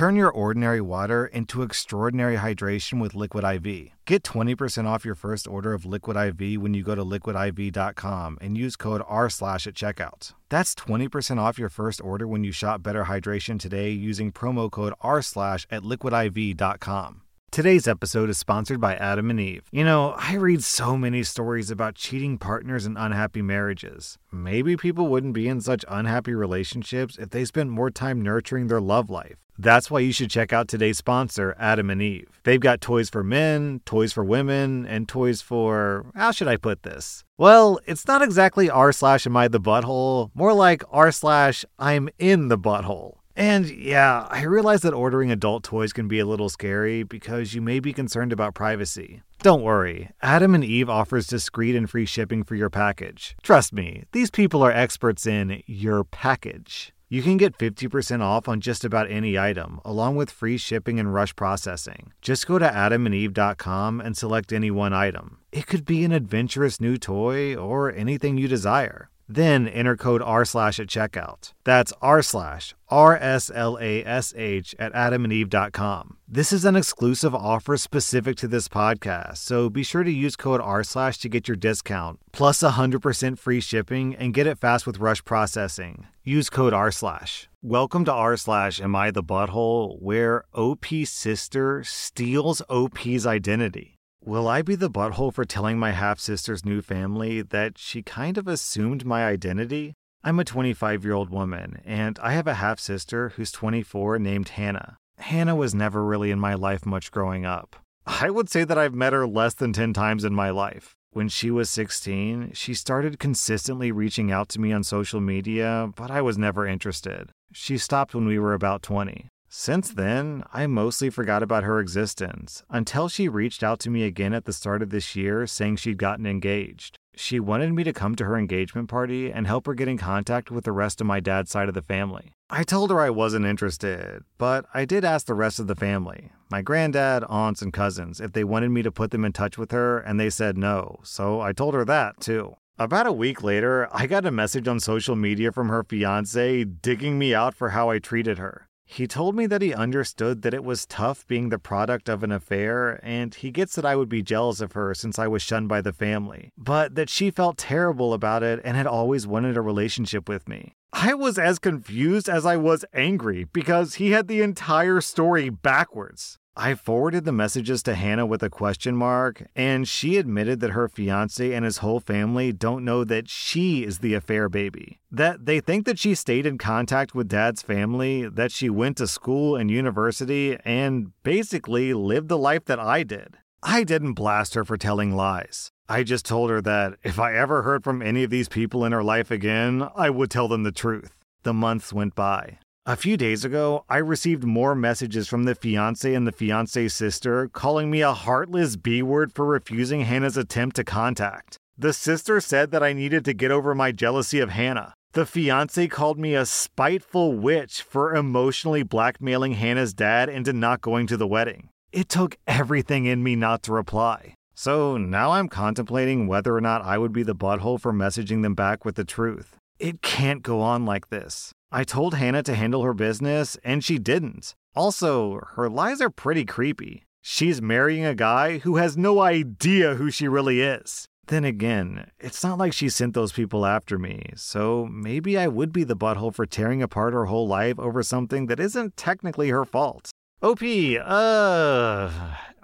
Turn your ordinary water into extraordinary hydration with Liquid IV. Get 20% off your first order of Liquid IV when you go to liquidiv.com and use code R slash at checkout. That's 20% off your first order when you shop Better Hydration today using promo code R slash at liquidiv.com. Today's episode is sponsored by Adam and Eve. You know, I read so many stories about cheating partners and unhappy marriages. Maybe people wouldn't be in such unhappy relationships if they spent more time nurturing their love life. That's why you should check out today's sponsor, Adam and Eve. They've got toys for men, toys for women, and toys for. How should I put this? Well, it's not exactly r slash am I the butthole, more like r slash I'm in the butthole. And yeah, I realize that ordering adult toys can be a little scary because you may be concerned about privacy. Don't worry, Adam and Eve offers discreet and free shipping for your package. Trust me, these people are experts in your package. You can get 50% off on just about any item, along with free shipping and rush processing. Just go to adamandeve.com and select any one item. It could be an adventurous new toy or anything you desire. Then enter code R slash at checkout. That's R slash R S L A S H at adamandeve.com. This is an exclusive offer specific to this podcast, so be sure to use code R slash to get your discount, plus 100% free shipping and get it fast with rush processing. Use code R slash. Welcome to R slash Am I the Butthole, where OP's sister steals OP's identity. Will I be the butthole for telling my half sister's new family that she kind of assumed my identity? I'm a 25 year old woman, and I have a half sister who's 24 named Hannah. Hannah was never really in my life much growing up. I would say that I've met her less than 10 times in my life. When she was 16, she started consistently reaching out to me on social media, but I was never interested. She stopped when we were about 20. Since then, I mostly forgot about her existence until she reached out to me again at the start of this year saying she'd gotten engaged. She wanted me to come to her engagement party and help her get in contact with the rest of my dad's side of the family. I told her I wasn't interested, but I did ask the rest of the family, my granddad, aunts, and cousins, if they wanted me to put them in touch with her, and they said no, so I told her that too. About a week later, I got a message on social media from her fiance digging me out for how I treated her. He told me that he understood that it was tough being the product of an affair, and he gets that I would be jealous of her since I was shunned by the family, but that she felt terrible about it and had always wanted a relationship with me. I was as confused as I was angry because he had the entire story backwards. I forwarded the messages to Hannah with a question mark, and she admitted that her fiance and his whole family don't know that she is the affair baby. That they think that she stayed in contact with dad's family, that she went to school and university, and basically lived the life that I did. I didn't blast her for telling lies. I just told her that if I ever heard from any of these people in her life again, I would tell them the truth. The months went by. A few days ago, I received more messages from the fiance and the fiance's sister calling me a heartless B word for refusing Hannah's attempt to contact. The sister said that I needed to get over my jealousy of Hannah. The fiance called me a spiteful witch for emotionally blackmailing Hannah's dad into not going to the wedding. It took everything in me not to reply. So now I'm contemplating whether or not I would be the butthole for messaging them back with the truth. It can't go on like this. I told Hannah to handle her business, and she didn't. Also, her lies are pretty creepy. She's marrying a guy who has no idea who she really is. Then again, it's not like she sent those people after me, so maybe I would be the butthole for tearing apart her whole life over something that isn't technically her fault. OP, uh,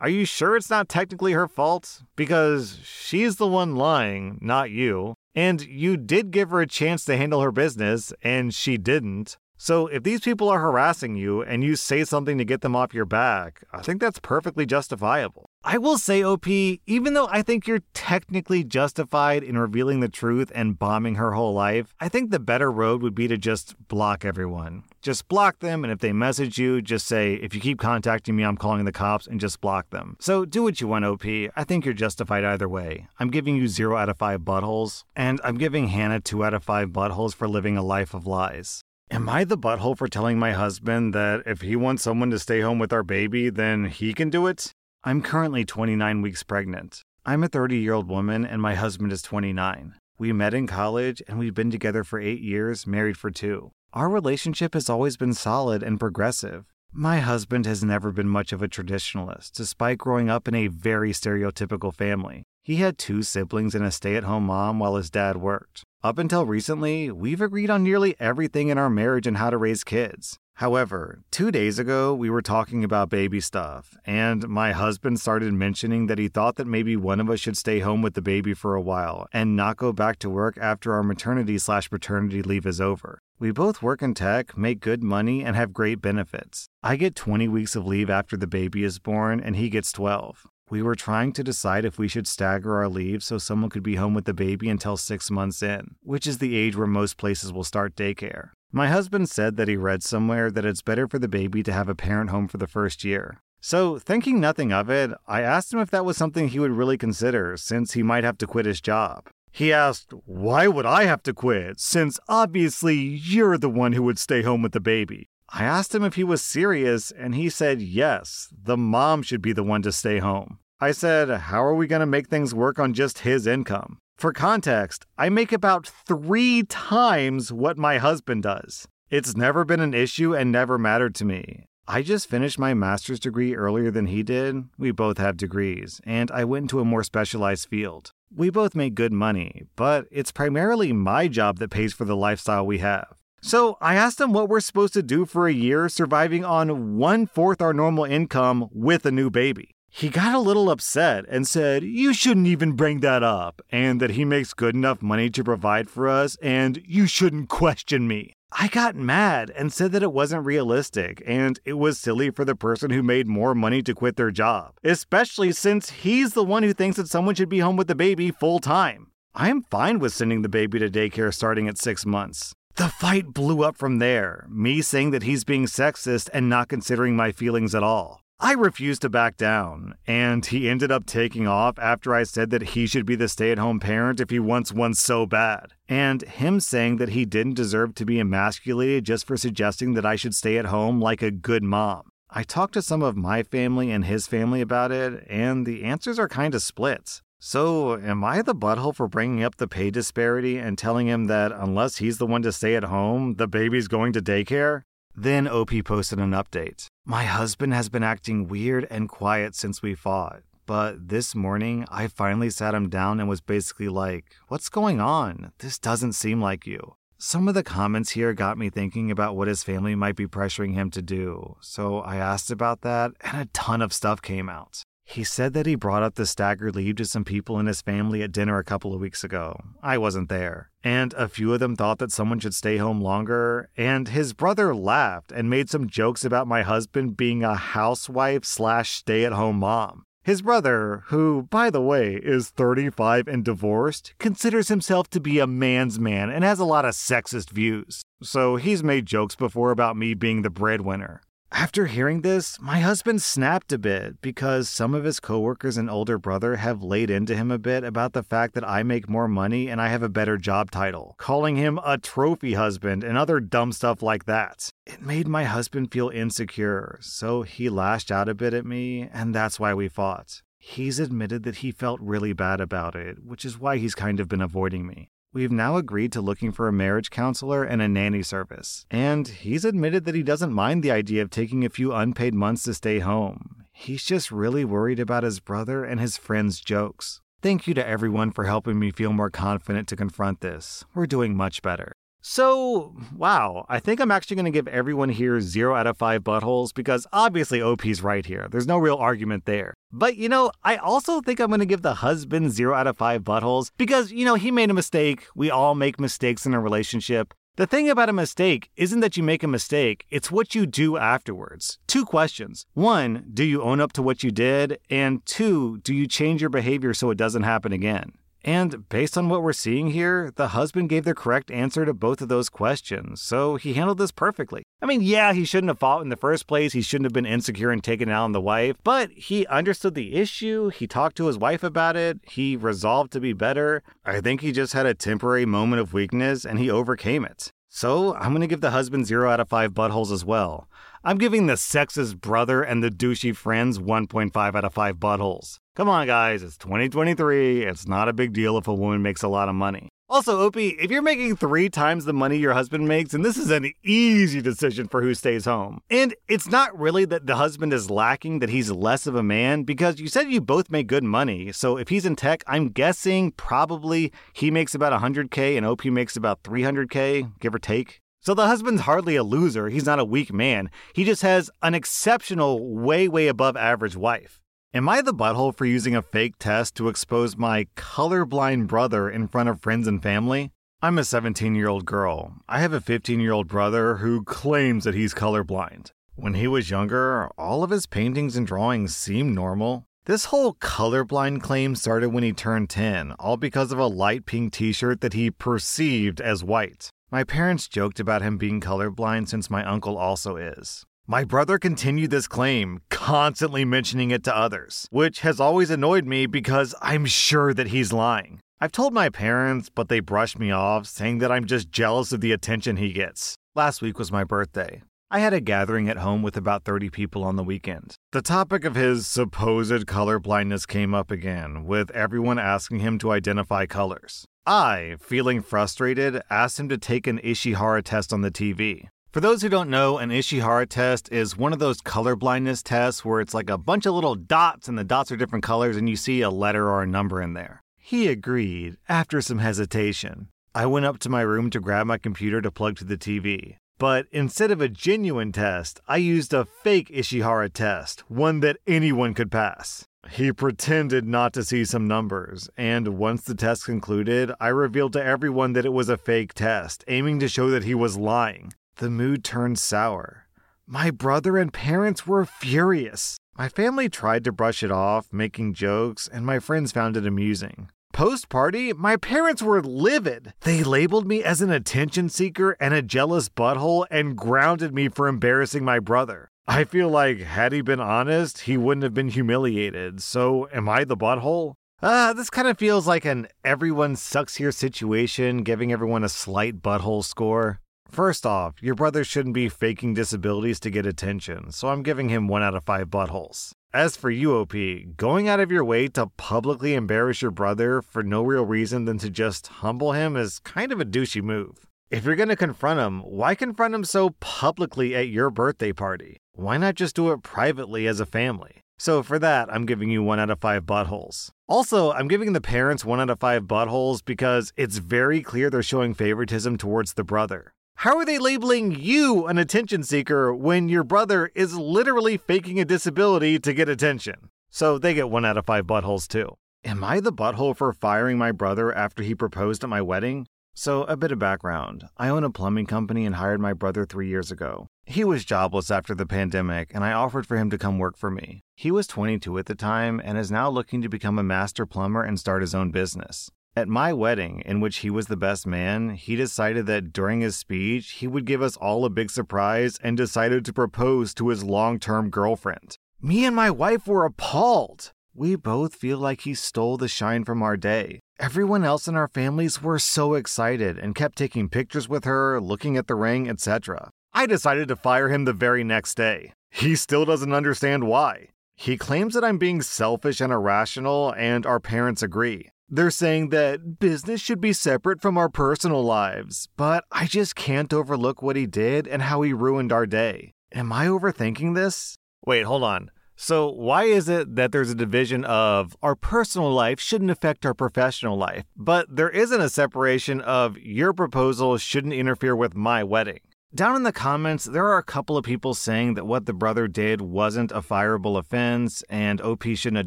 are you sure it's not technically her fault? Because she's the one lying, not you. And you did give her a chance to handle her business, and she didn't. So if these people are harassing you and you say something to get them off your back, I think that's perfectly justifiable. I will say, OP, even though I think you're technically justified in revealing the truth and bombing her whole life, I think the better road would be to just block everyone. Just block them, and if they message you, just say, if you keep contacting me, I'm calling the cops, and just block them. So do what you want, OP. I think you're justified either way. I'm giving you 0 out of 5 buttholes, and I'm giving Hannah 2 out of 5 buttholes for living a life of lies. Am I the butthole for telling my husband that if he wants someone to stay home with our baby, then he can do it? I'm currently 29 weeks pregnant. I'm a 30 year old woman and my husband is 29. We met in college and we've been together for eight years, married for two. Our relationship has always been solid and progressive. My husband has never been much of a traditionalist, despite growing up in a very stereotypical family. He had two siblings and a stay at home mom while his dad worked. Up until recently, we've agreed on nearly everything in our marriage and how to raise kids. However, two days ago, we were talking about baby stuff, and my husband started mentioning that he thought that maybe one of us should stay home with the baby for a while and not go back to work after our maternity slash paternity leave is over. We both work in tech, make good money, and have great benefits. I get 20 weeks of leave after the baby is born, and he gets 12. We were trying to decide if we should stagger our leave so someone could be home with the baby until six months in, which is the age where most places will start daycare. My husband said that he read somewhere that it's better for the baby to have a parent home for the first year. So, thinking nothing of it, I asked him if that was something he would really consider since he might have to quit his job. He asked, Why would I have to quit, since obviously you're the one who would stay home with the baby? I asked him if he was serious, and he said yes, the mom should be the one to stay home. I said, How are we going to make things work on just his income? For context, I make about three times what my husband does. It's never been an issue and never mattered to me. I just finished my master's degree earlier than he did. We both have degrees, and I went into a more specialized field. We both make good money, but it's primarily my job that pays for the lifestyle we have. So I asked him what we're supposed to do for a year surviving on one fourth our normal income with a new baby. He got a little upset and said, You shouldn't even bring that up, and that he makes good enough money to provide for us, and you shouldn't question me. I got mad and said that it wasn't realistic and it was silly for the person who made more money to quit their job, especially since he's the one who thinks that someone should be home with the baby full time. I am fine with sending the baby to daycare starting at six months. The fight blew up from there, me saying that he's being sexist and not considering my feelings at all. I refused to back down, and he ended up taking off after I said that he should be the stay at home parent if he wants one so bad, and him saying that he didn't deserve to be emasculated just for suggesting that I should stay at home like a good mom. I talked to some of my family and his family about it, and the answers are kind of split. So, am I the butthole for bringing up the pay disparity and telling him that unless he's the one to stay at home, the baby's going to daycare? Then OP posted an update. My husband has been acting weird and quiet since we fought, but this morning I finally sat him down and was basically like, What's going on? This doesn't seem like you. Some of the comments here got me thinking about what his family might be pressuring him to do, so I asked about that, and a ton of stuff came out. He said that he brought up the staggered leave to some people in his family at dinner a couple of weeks ago. I wasn't there. And a few of them thought that someone should stay home longer. And his brother laughed and made some jokes about my husband being a housewife slash stay at home mom. His brother, who, by the way, is 35 and divorced, considers himself to be a man's man and has a lot of sexist views. So he's made jokes before about me being the breadwinner. After hearing this, my husband snapped a bit because some of his coworkers and older brother have laid into him a bit about the fact that I make more money and I have a better job title, calling him a trophy husband and other dumb stuff like that. It made my husband feel insecure, so he lashed out a bit at me, and that's why we fought. He's admitted that he felt really bad about it, which is why he's kind of been avoiding me. We've now agreed to looking for a marriage counselor and a nanny service. And he's admitted that he doesn't mind the idea of taking a few unpaid months to stay home. He's just really worried about his brother and his friends' jokes. Thank you to everyone for helping me feel more confident to confront this. We're doing much better. So, wow, I think I'm actually going to give everyone here 0 out of 5 buttholes because obviously OP's right here. There's no real argument there. But you know, I also think I'm going to give the husband 0 out of 5 buttholes because, you know, he made a mistake. We all make mistakes in a relationship. The thing about a mistake isn't that you make a mistake, it's what you do afterwards. Two questions. One, do you own up to what you did? And two, do you change your behavior so it doesn't happen again? And based on what we're seeing here, the husband gave the correct answer to both of those questions, so he handled this perfectly. I mean, yeah, he shouldn't have fought in the first place, he shouldn't have been insecure and taken out on the wife, but he understood the issue, he talked to his wife about it, he resolved to be better. I think he just had a temporary moment of weakness and he overcame it. So I'm gonna give the husband 0 out of 5 buttholes as well. I'm giving the sexist brother and the douchey friends 1.5 out of 5 buttholes. Come on, guys, it's 2023. It's not a big deal if a woman makes a lot of money. Also, Opie, if you're making three times the money your husband makes, and this is an easy decision for who stays home. And it's not really that the husband is lacking, that he's less of a man, because you said you both make good money. So if he's in tech, I'm guessing probably he makes about 100K and Opie makes about 300K, give or take. So the husband's hardly a loser. He's not a weak man. He just has an exceptional, way, way above average wife. Am I the butthole for using a fake test to expose my colorblind brother in front of friends and family? I'm a 17 year old girl. I have a 15 year old brother who claims that he's colorblind. When he was younger, all of his paintings and drawings seemed normal. This whole colorblind claim started when he turned 10, all because of a light pink t shirt that he perceived as white. My parents joked about him being colorblind since my uncle also is. My brother continued this claim, constantly mentioning it to others, which has always annoyed me because I'm sure that he's lying. I've told my parents, but they brushed me off, saying that I'm just jealous of the attention he gets. Last week was my birthday. I had a gathering at home with about 30 people on the weekend. The topic of his supposed color blindness came up again, with everyone asking him to identify colors. I, feeling frustrated, asked him to take an Ishihara test on the TV. For those who don't know, an Ishihara test is one of those color blindness tests where it's like a bunch of little dots and the dots are different colors and you see a letter or a number in there. He agreed, after some hesitation. I went up to my room to grab my computer to plug to the TV. But instead of a genuine test, I used a fake Ishihara test, one that anyone could pass. He pretended not to see some numbers, and once the test concluded, I revealed to everyone that it was a fake test, aiming to show that he was lying. The mood turned sour. My brother and parents were furious. My family tried to brush it off, making jokes, and my friends found it amusing. Post party, my parents were livid. They labeled me as an attention seeker and a jealous butthole and grounded me for embarrassing my brother. I feel like, had he been honest, he wouldn't have been humiliated. So, am I the butthole? Ah, uh, this kind of feels like an everyone sucks here situation, giving everyone a slight butthole score. First off, your brother shouldn't be faking disabilities to get attention, so I'm giving him 1 out of 5 buttholes. As for you, OP, going out of your way to publicly embarrass your brother for no real reason than to just humble him is kind of a douchey move. If you're going to confront him, why confront him so publicly at your birthday party? Why not just do it privately as a family? So for that, I'm giving you 1 out of 5 buttholes. Also, I'm giving the parents 1 out of 5 buttholes because it's very clear they're showing favoritism towards the brother. How are they labeling you an attention seeker when your brother is literally faking a disability to get attention? So they get one out of five buttholes too. Am I the butthole for firing my brother after he proposed at my wedding? So, a bit of background. I own a plumbing company and hired my brother three years ago. He was jobless after the pandemic, and I offered for him to come work for me. He was 22 at the time and is now looking to become a master plumber and start his own business. At my wedding, in which he was the best man, he decided that during his speech, he would give us all a big surprise and decided to propose to his long term girlfriend. Me and my wife were appalled. We both feel like he stole the shine from our day. Everyone else in our families were so excited and kept taking pictures with her, looking at the ring, etc. I decided to fire him the very next day. He still doesn't understand why. He claims that I'm being selfish and irrational, and our parents agree. They're saying that business should be separate from our personal lives, but I just can't overlook what he did and how he ruined our day. Am I overthinking this? Wait, hold on. So, why is it that there's a division of our personal life shouldn't affect our professional life, but there isn't a separation of your proposal shouldn't interfere with my wedding? Down in the comments, there are a couple of people saying that what the brother did wasn't a fireable offense and OP shouldn't have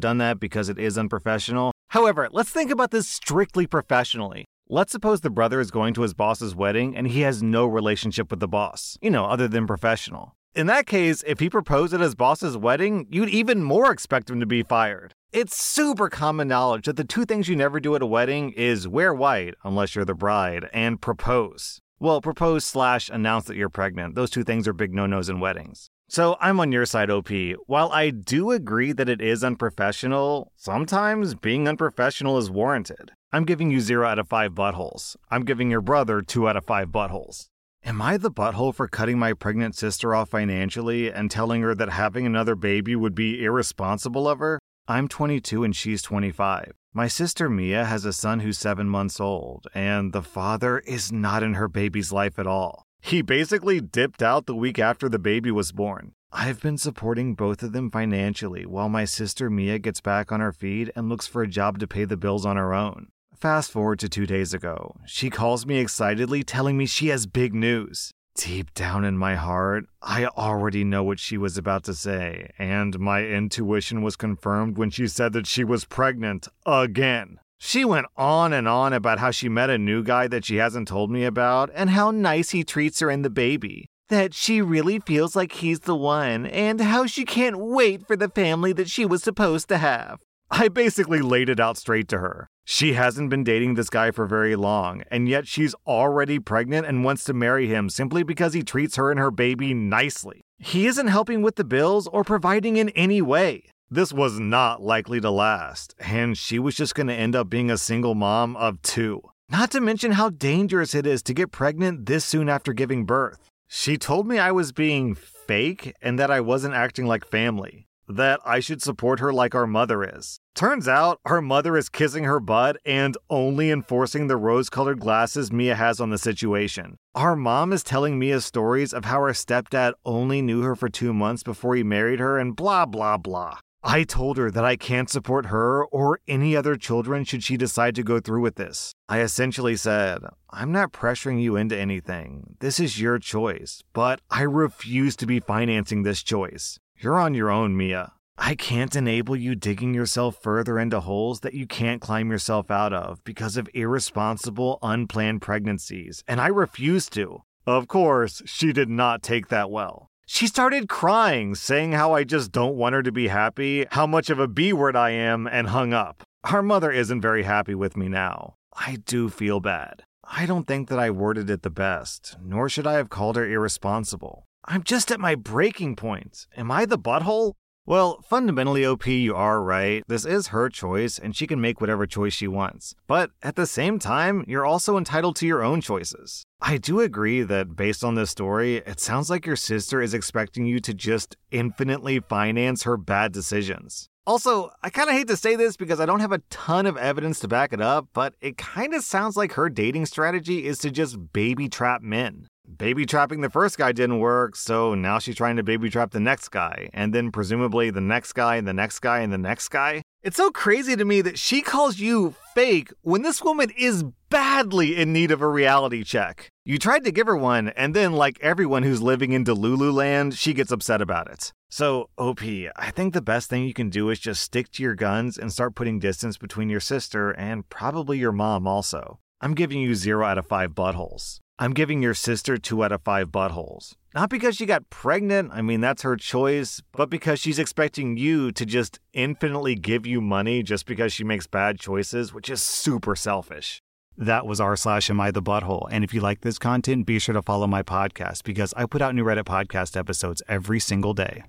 done that because it is unprofessional. However, let's think about this strictly professionally. Let's suppose the brother is going to his boss's wedding and he has no relationship with the boss, you know, other than professional. In that case, if he proposed at his boss's wedding, you'd even more expect him to be fired. It's super common knowledge that the two things you never do at a wedding is wear white, unless you're the bride, and propose. Well, propose slash announce that you're pregnant. Those two things are big no nos in weddings. So I'm on your side, OP. While I do agree that it is unprofessional, sometimes being unprofessional is warranted. I'm giving you zero out of five buttholes. I'm giving your brother two out of five buttholes. Am I the butthole for cutting my pregnant sister off financially and telling her that having another baby would be irresponsible of her? I'm 22 and she's 25. My sister Mia has a son who's seven months old, and the father is not in her baby's life at all. He basically dipped out the week after the baby was born. I've been supporting both of them financially while my sister Mia gets back on her feet and looks for a job to pay the bills on her own. Fast forward to two days ago. She calls me excitedly, telling me she has big news. Deep down in my heart, I already know what she was about to say, and my intuition was confirmed when she said that she was pregnant again. She went on and on about how she met a new guy that she hasn't told me about and how nice he treats her and the baby. That she really feels like he's the one, and how she can't wait for the family that she was supposed to have. I basically laid it out straight to her. She hasn't been dating this guy for very long, and yet she's already pregnant and wants to marry him simply because he treats her and her baby nicely. He isn't helping with the bills or providing in any way. This was not likely to last, and she was just going to end up being a single mom of two. Not to mention how dangerous it is to get pregnant this soon after giving birth. She told me I was being fake and that I wasn't acting like family, that I should support her like our mother is. Turns out her mother is kissing her butt and only enforcing the rose colored glasses Mia has on the situation. Our mom is telling Mia stories of how her stepdad only knew her for two months before he married her and blah blah blah. I told her that I can't support her or any other children should she decide to go through with this. I essentially said, I'm not pressuring you into anything. This is your choice, but I refuse to be financing this choice. You're on your own, Mia. I can't enable you digging yourself further into holes that you can't climb yourself out of because of irresponsible, unplanned pregnancies, and I refuse to. Of course, she did not take that well. She started crying, saying how I just don't want her to be happy, how much of a B word I am, and hung up. Her mother isn't very happy with me now. I do feel bad. I don't think that I worded it the best, nor should I have called her irresponsible. I'm just at my breaking point. Am I the butthole? Well, fundamentally, OP, you are right. This is her choice, and she can make whatever choice she wants. But at the same time, you're also entitled to your own choices. I do agree that based on this story, it sounds like your sister is expecting you to just infinitely finance her bad decisions. Also, I kind of hate to say this because I don't have a ton of evidence to back it up, but it kind of sounds like her dating strategy is to just baby trap men baby trapping the first guy didn't work, so now she's trying to baby trap the next guy, and then presumably the next guy, and the next guy, and the next guy. It's so crazy to me that she calls you fake when this woman is badly in need of a reality check. You tried to give her one, and then, like everyone who's living in Delulu land, she gets upset about it. So, OP, I think the best thing you can do is just stick to your guns and start putting distance between your sister and probably your mom also. I'm giving you zero out of five buttholes. I'm giving your sister two out of five buttholes. Not because she got pregnant, I mean, that's her choice, but because she's expecting you to just infinitely give you money just because she makes bad choices, which is super selfish. That was r slash am I the butthole. And if you like this content, be sure to follow my podcast because I put out new Reddit podcast episodes every single day.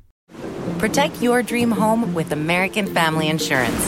Protect your dream home with American Family Insurance.